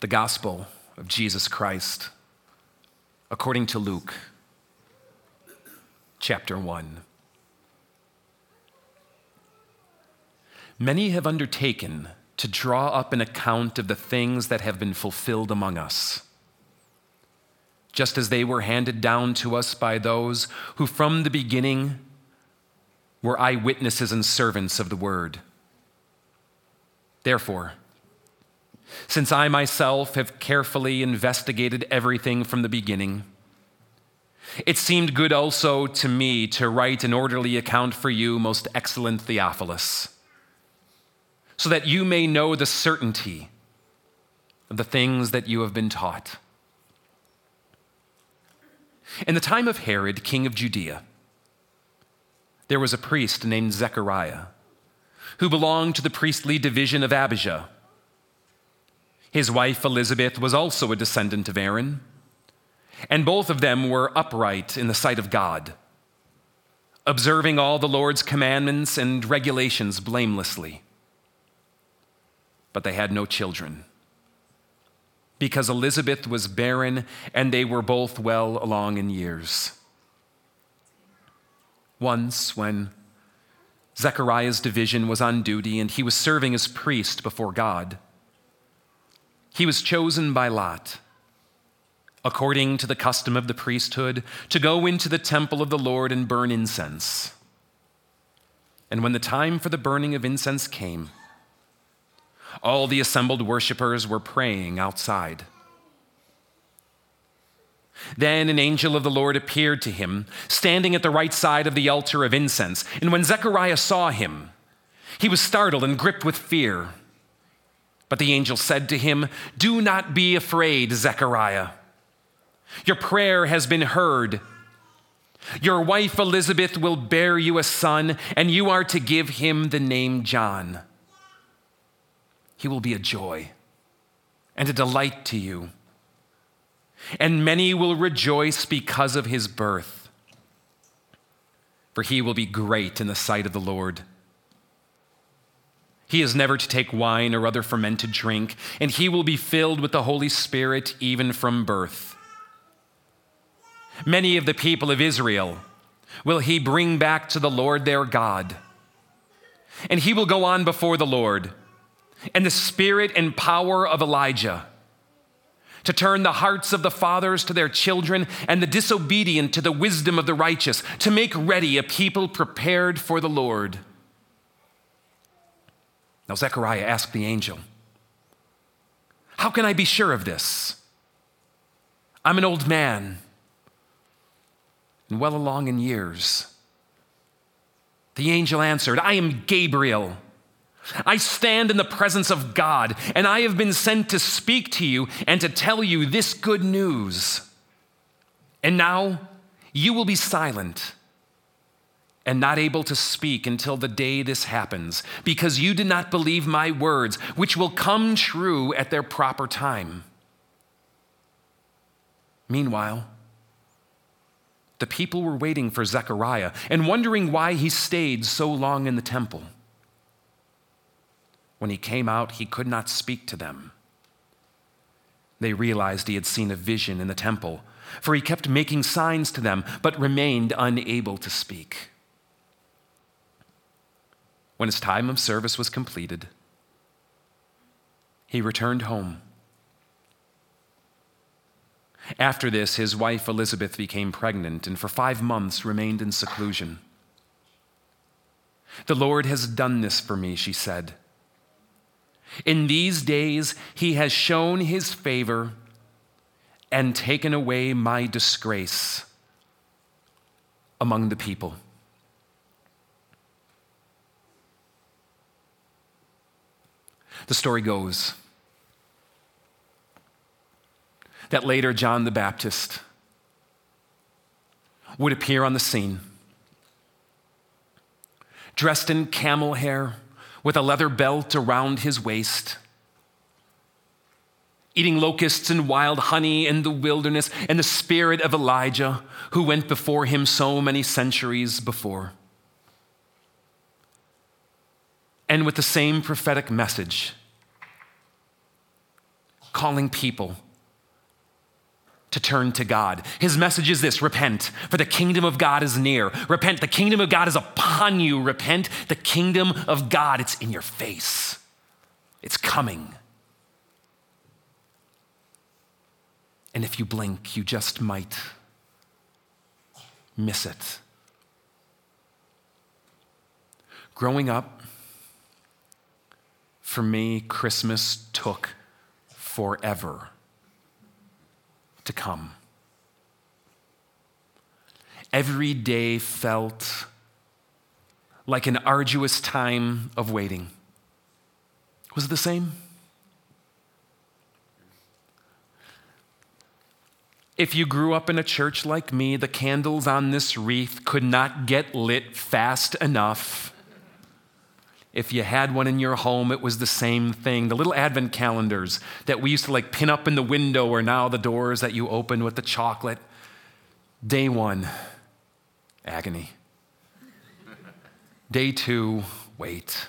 The Gospel of Jesus Christ according to Luke chapter 1. Many have undertaken to draw up an account of the things that have been fulfilled among us, just as they were handed down to us by those who from the beginning were eyewitnesses and servants of the word. Therefore, since I myself have carefully investigated everything from the beginning, it seemed good also to me to write an orderly account for you, most excellent Theophilus, so that you may know the certainty of the things that you have been taught. In the time of Herod, king of Judea, there was a priest named Zechariah who belonged to the priestly division of Abijah. His wife Elizabeth was also a descendant of Aaron, and both of them were upright in the sight of God, observing all the Lord's commandments and regulations blamelessly. But they had no children, because Elizabeth was barren and they were both well along in years. Once, when Zechariah's division was on duty and he was serving as priest before God. He was chosen by Lot, according to the custom of the priesthood, to go into the temple of the Lord and burn incense. And when the time for the burning of incense came, all the assembled worshippers were praying outside. Then an angel of the Lord appeared to him, standing at the right side of the altar of incense. And when Zechariah saw him, he was startled and gripped with fear. But the angel said to him, Do not be afraid, Zechariah. Your prayer has been heard. Your wife Elizabeth will bear you a son, and you are to give him the name John. He will be a joy and a delight to you and many will rejoice because of his birth. For he will be great in the sight of the Lord. He is never to take wine or other fermented drink, and he will be filled with the Holy Spirit even from birth. Many of the people of Israel will he bring back to the Lord their God. And he will go on before the Lord, and the spirit and power of Elijah to turn the hearts of the fathers to their children and the disobedient to the wisdom of the righteous, to make ready a people prepared for the Lord. Now, Zechariah asked the angel, How can I be sure of this? I'm an old man and well along in years. The angel answered, I am Gabriel I stand in the presence of God, and I have been sent to speak to you and to tell you this good news. And now you will be silent and not able to speak until the day this happens, because you did not believe my words, which will come true at their proper time. Meanwhile, the people were waiting for Zechariah and wondering why he stayed so long in the temple. When he came out, he could not speak to them. They realized he had seen a vision in the temple, for he kept making signs to them, but remained unable to speak. When his time of service was completed, he returned home. After this, his wife Elizabeth became pregnant and for five months remained in seclusion. The Lord has done this for me, she said. In these days, he has shown his favor and taken away my disgrace among the people. The story goes that later John the Baptist would appear on the scene, dressed in camel hair with a leather belt around his waist, eating locusts and wild honey in the wilderness, and the spirit of Elijah, who went before him so many centuries before. And with the same prophetic message, calling people to turn to God. His message is this repent, for the kingdom of God is near. Repent, the kingdom of God is upon you. Repent, the kingdom of God, it's in your face, it's coming. And if you blink, you just might miss it. Growing up, for me, Christmas took forever to come. Every day felt like an arduous time of waiting. Was it the same? If you grew up in a church like me, the candles on this wreath could not get lit fast enough. If you had one in your home, it was the same thing. The little advent calendars that we used to like pin up in the window are now the doors that you open with the chocolate. Day one, agony. Day two, wait.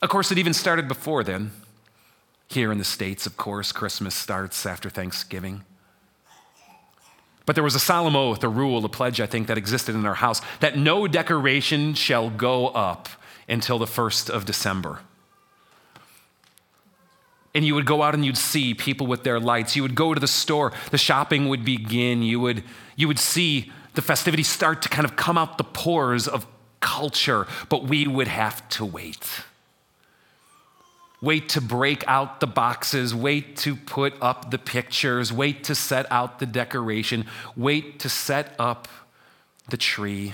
Of course, it even started before then. Here in the States, of course, Christmas starts after Thanksgiving. But there was a solemn oath, a rule, a pledge, I think, that existed in our house that no decoration shall go up until the 1st of December. And you would go out and you'd see people with their lights. You would go to the store, the shopping would begin. You would, you would see the festivities start to kind of come out the pores of culture, but we would have to wait wait to break out the boxes, wait to put up the pictures, wait to set out the decoration, wait to set up the tree.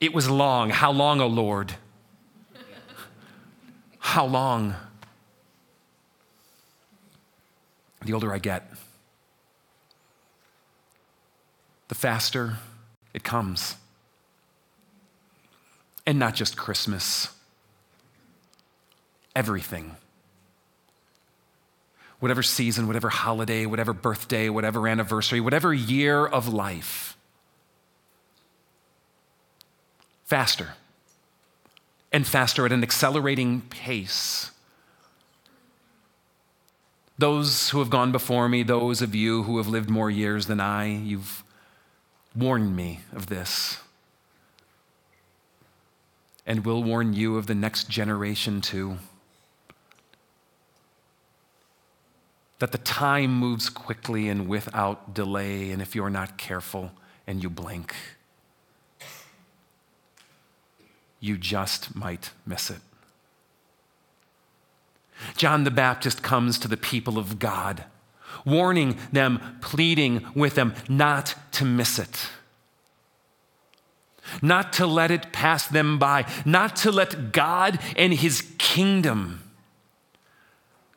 It was long. How long, O oh Lord? How long? The older I get, the faster it comes. And not just Christmas everything. Whatever season, whatever holiday, whatever birthday, whatever anniversary, whatever year of life. Faster and faster at an accelerating pace. Those who have gone before me, those of you who have lived more years than I, you've warned me of this. And will warn you of the next generation too. That the time moves quickly and without delay, and if you're not careful and you blink, you just might miss it. John the Baptist comes to the people of God, warning them, pleading with them not to miss it, not to let it pass them by, not to let God and his kingdom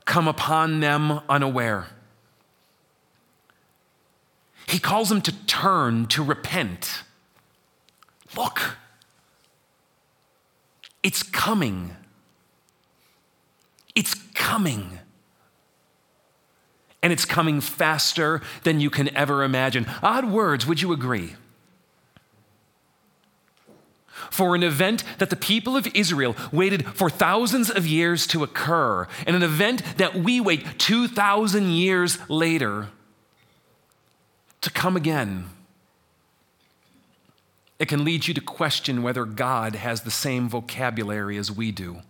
come upon them unaware. He calls them to turn, to repent. Look, it's coming. It's coming. And it's coming faster than you can ever imagine. Odd words, would you agree? For an event that the people of Israel waited for thousands of years to occur, and an event that we wait 2,000 years later to come again. It can lead you to question whether God has the same vocabulary as we do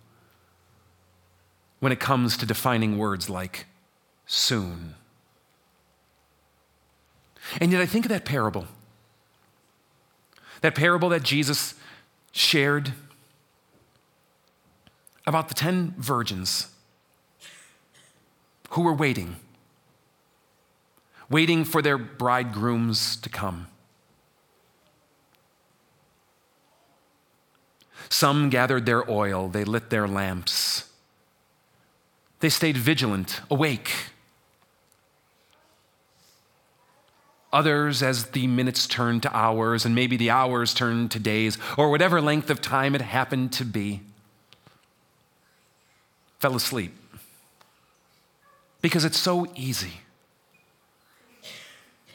when it comes to defining words like soon. And yet, I think of that parable. That parable that Jesus shared about the 10 virgins who were waiting, waiting for their bridegrooms to come. Some gathered their oil, they lit their lamps. They stayed vigilant, awake. Others, as the minutes turned to hours, and maybe the hours turned to days, or whatever length of time it happened to be, fell asleep. Because it's so easy.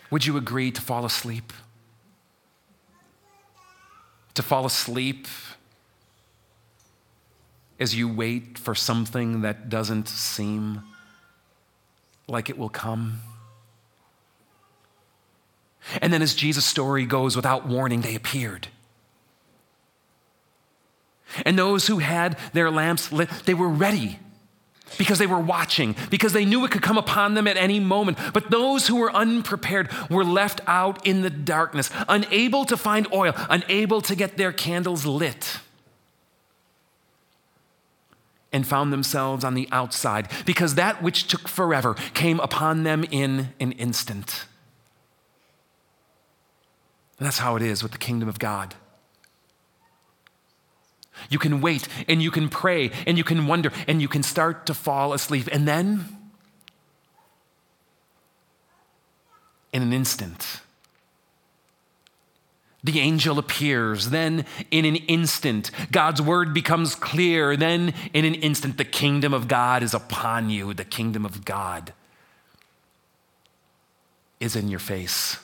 Would you agree to fall asleep? To fall asleep as you wait for something that doesn't seem like it will come? And then, as Jesus' story goes, without warning, they appeared. And those who had their lamps lit, they were ready because they were watching, because they knew it could come upon them at any moment. But those who were unprepared were left out in the darkness, unable to find oil, unable to get their candles lit, and found themselves on the outside because that which took forever came upon them in an instant. And that's how it is with the kingdom of God. You can wait and you can pray and you can wonder and you can start to fall asleep. And then, in an instant, the angel appears. Then, in an instant, God's word becomes clear. Then, in an instant, the kingdom of God is upon you. The kingdom of God is in your face.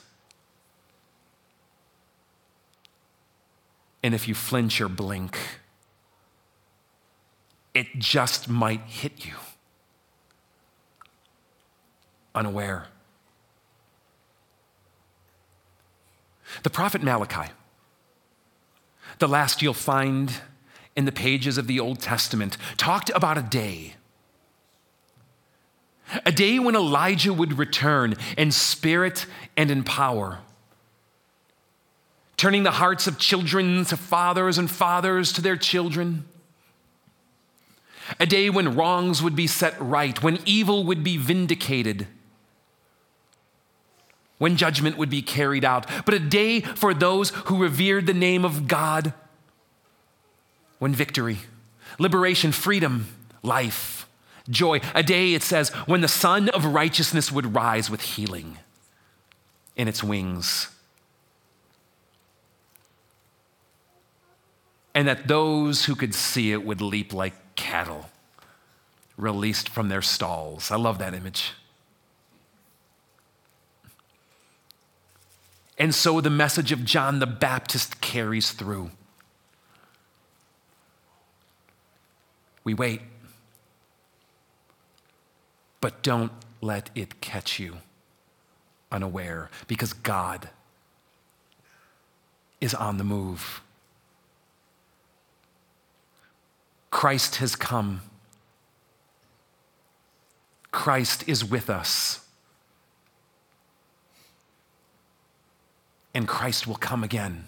And if you flinch or blink, it just might hit you unaware. The prophet Malachi, the last you'll find in the pages of the Old Testament, talked about a day. A day when Elijah would return in spirit and in power, turning the hearts of children to fathers and fathers to their children. A day when wrongs would be set right, when evil would be vindicated, when judgment would be carried out, but a day for those who revered the name of God, when victory, liberation, freedom, life, joy, a day, it says, when the sun of righteousness would rise with healing in its wings. And that those who could see it would leap like cattle released from their stalls. I love that image. And so the message of John the Baptist carries through. We wait, but don't let it catch you unaware because God is on the move. Christ has come. Christ is with us. And Christ will come again.